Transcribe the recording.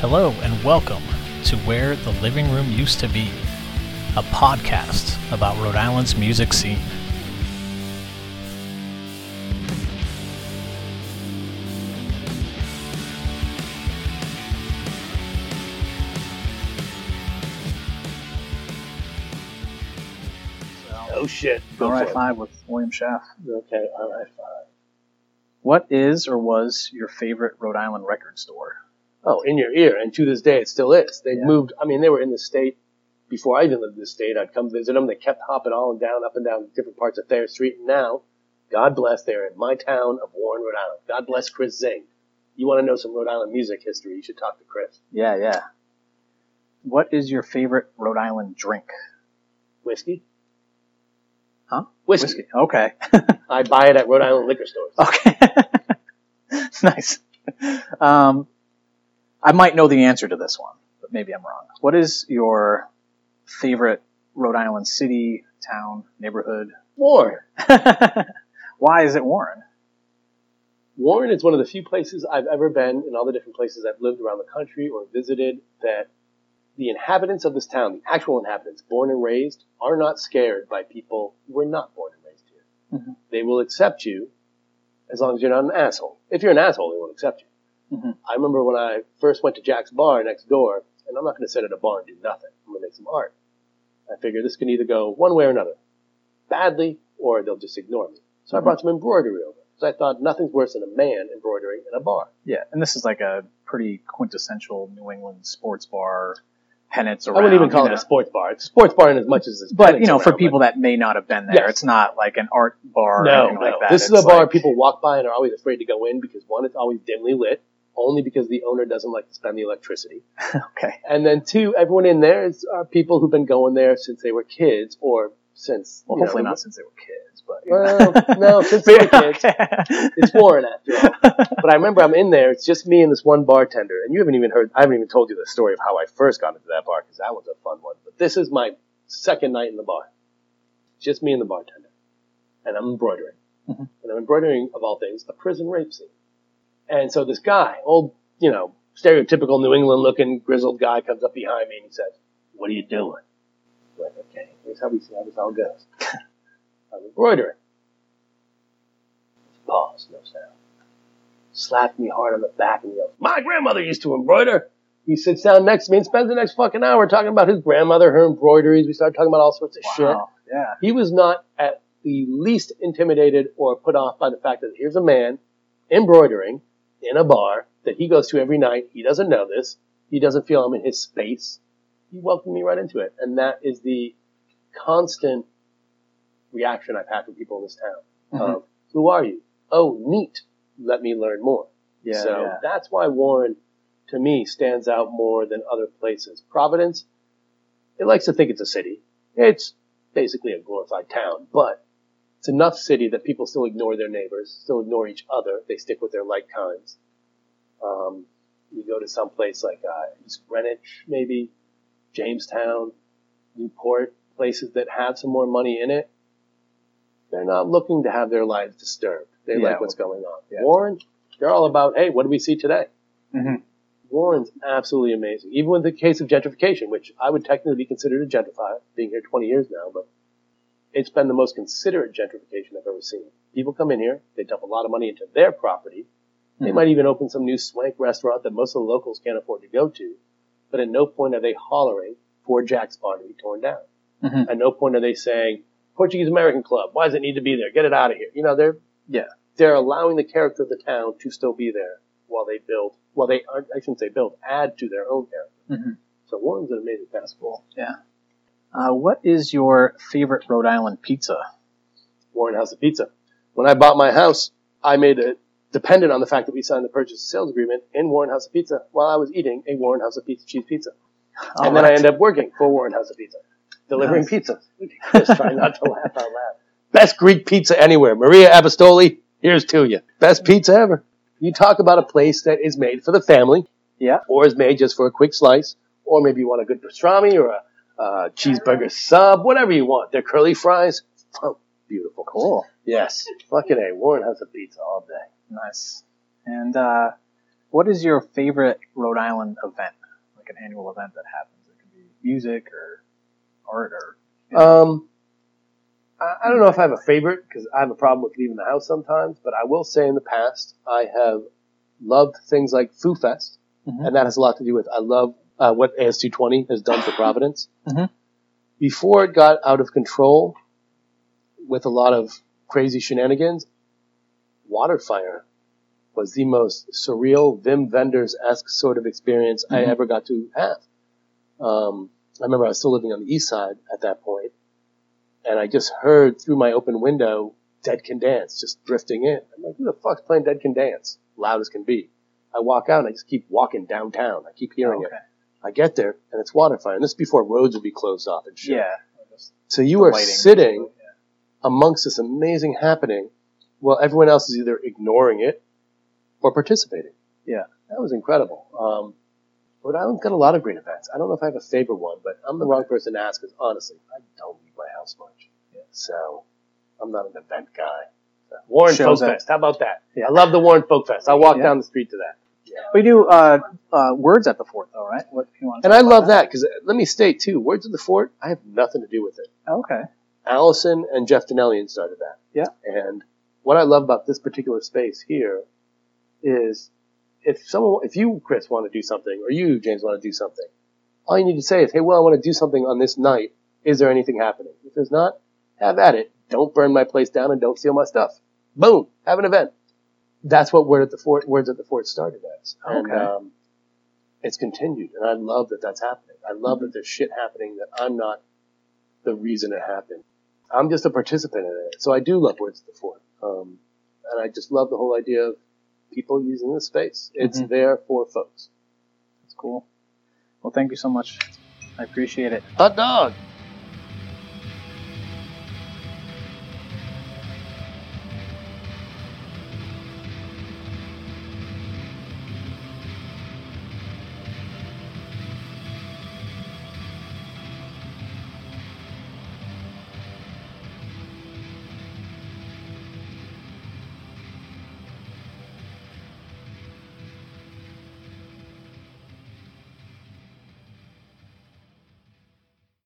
Hello and welcome to Where the Living Room Used to Be, a podcast about Rhode Island's music scene. Oh shit. Go RI for it. five with William Schaff. Okay, alright five. What is or was your favorite Rhode Island record store? Oh, in your ear, and to this day it still is. They Yeah. moved. I mean, they were in the state before I even lived in the state. I'd come visit them. They kept hopping all and down, up and down different parts of Thayer Street. And now, God bless, they're in my town of Warren, Rhode Island. God bless Chris Zing. You want to know some Rhode Island music history? You should talk to Chris. Yeah, yeah. What is your favorite Rhode Island drink? Whiskey. Huh? Whiskey. Okay. I buy it at Rhode Island liquor stores. okay. nice. Um, I might know the answer to this one, but maybe I'm wrong. What is your favorite Rhode Island city, town, neighborhood? Warren. Why is it Warren? Warren is one of the few places I've ever been in all the different places I've lived around the country or visited that the inhabitants of this town, the actual inhabitants, born and raised, are not scared by people who were not born and raised here. Mhm. They will accept you as long as you're not an asshole. If you're an asshole, they won't accept you. Mhm. I remember when I first went to Jack's bar next door, and I'm not going to sit at a bar and do nothing. I'm going to make some art. I figured this can either go one way or another. Badly, or they'll just ignore me. So I Mhm. brought some embroidery over. Because I thought nothing's worse than a man embroidering in a bar. Yeah, and this is like a pretty quintessential New England sports bar, pennants I wouldn't even call you it know. a sports bar. It's a sports bar in as much as it's But you know, for around, people that may not have been there, Yes. it's not like an art bar or No, anything no. like that. This is a bar like- people walk by and are always afraid to go in because one, it's always dimly lit, only because the owner doesn't like to spend the electricity. okay. And then two, everyone in there is are people who've been going there since they were kids or since. Well, hopefully know, not since they were kids, but Well, no, since they were kids. It's Warren after all. But I remember I'm in there. It's just me and this one bartender, and you haven't even heard. I haven't even told you the story of how I first got into that bar because that was a fun one. But this is my second night in the bar. Just me and the bartender, and I'm embroidering, Mhm. and I'm embroidering of all things a prison rape scene. And so this guy, old, you know, stereotypical New England looking grizzled guy, comes up behind me and he says, "What are you doing?" I'm like, okay, here's how we see how this all goes. I'm embroidering. Pause, no sound slapped me hard on the back and yelled, My grandmother used to embroider. He sits down next to me and spends the next fucking hour talking about his grandmother, her embroideries. We started talking about all sorts of shit. wow. Yeah. He was not at the least intimidated or put off by the fact that here's a man embroidering in a bar that he goes to every night. He doesn't know this. He doesn't feel I'm in his space. He welcomed me right into it. And that is the constant reaction I've had from people in this town Mhm. of, who are you? Oh, neat. Let me learn more. Yeah. so yeah. that's why Warren, to me, stands out more than other places. Providence, it likes to think it's a city. It's basically a glorified town, but it's enough city that people still ignore their neighbors, still ignore each other. They stick with their like kinds. Um, you go to some place like uh, East Greenwich, maybe Jamestown, Newport, places that have some more money in it. They're not looking to have their lives disturbed. They Yeah, like what's going on. yeah. Warren, they're all about, hey, what do we see today? Mhm. Warren's absolutely amazing. Even with the case of gentrification, which I would technically be considered a gentrifier, being here 20 years now, but it's been the most considerate gentrification I've ever seen. People come in here, they dump a lot of money into their property. They Mhm. might even open some new swank restaurant that most of the locals can't afford to go to, but at no point are they hollering for Jack's Bar to be torn down. Mhm. At no point are they saying, Portuguese American Club, why does it need to be there? Get it out of here. You know, they're, Yeah. they're allowing the character of the town to still be there while they build, while they, I shouldn't say build, add to their own character. Mhm. So Warren's an amazing festival. Yeah. Uh, what is your favorite Rhode Island pizza? Warren House of Pizza. When I bought my house, I made it dependent on the fact that we signed the purchase and sales agreement in Warren House of Pizza while I was eating a Warren House of Pizza cheese pizza. and then I ended up working for Warren House of Pizza, delivering Nice. pizza. Just trying not to laugh out loud. Best Greek pizza anywhere. Maria Apostoli, here's to you. Best pizza ever. You talk about a place that is made for the family, Yeah. or is made just for a quick slice, or maybe you want a good pastrami or a uh, cheeseburger sub, whatever you want. Their curly fries, oh, beautiful. Cool. Yes, fucking a. Warren has a pizza all day. Nice. And uh, What is your favorite Rhode Island event, like an annual event that happens? It could be music or art or. Um, I, I don't know if I have a favorite because I have a problem with leaving the house sometimes, but I will say in the past I have loved things like Foo Fest, Mhm. and that has a lot to do with I love uh, what AS220 has done for Providence. Mhm. Before it got out of control with a lot of crazy shenanigans, Waterfire was the most surreal Wim Wenders esque sort of experience I Mhm. ever got to have. Um, I remember I was still living on the east side at that point, and I just heard through my open window Dead Can Dance just drifting in. I'm like, who the fuck's playing Dead Can Dance? Loud as can be. I walk out and I just keep walking downtown. I keep hearing okay. it. I get there and it's Waterfire, and this is before roads would be closed off and shit. Yeah. So you are lighting. sitting amongst this amazing happening while everyone else is either ignoring it or participating. Yeah. That was incredible. Um, Rhode Island's got a lot of great events. I don't know if I have a favorite one, but I'm the wrong person to ask because honestly, I don't leave my house much. Yeah. So I'm not an event guy. Warren Shows Folk Fest. How about that? Yeah. I love the Warren Folk Fest. I'll walk Yeah. down the street to that. We do uh, uh, words at the fort, though, right? What you want? And I love that because let me state too, Words at the Fort, I have nothing to do with it. Okay. Allison and Jeff Donnellian started that. Yeah. And what I love about this particular space here is if someone, if you, Chris, want to do something, or you, James, want to do something, all you need to say is, hey, well, I want to do something on this night. Is there anything happening? If there's not, have at it. Don't burn my place down and don't steal my stuff. Boom. Have an event. That's what Word at the Fort, Words at the Fort started as. And, Okay. um, it's continued. And I love that that's happening. I love that there's shit happening that I'm not the reason it happened. I'm just a participant in it. So I do love Words at the Fort. Um, and I just love the whole idea of people using this space. It's Mhm. there for folks. That's cool. Well, thank you so much. I appreciate it. Hot dog.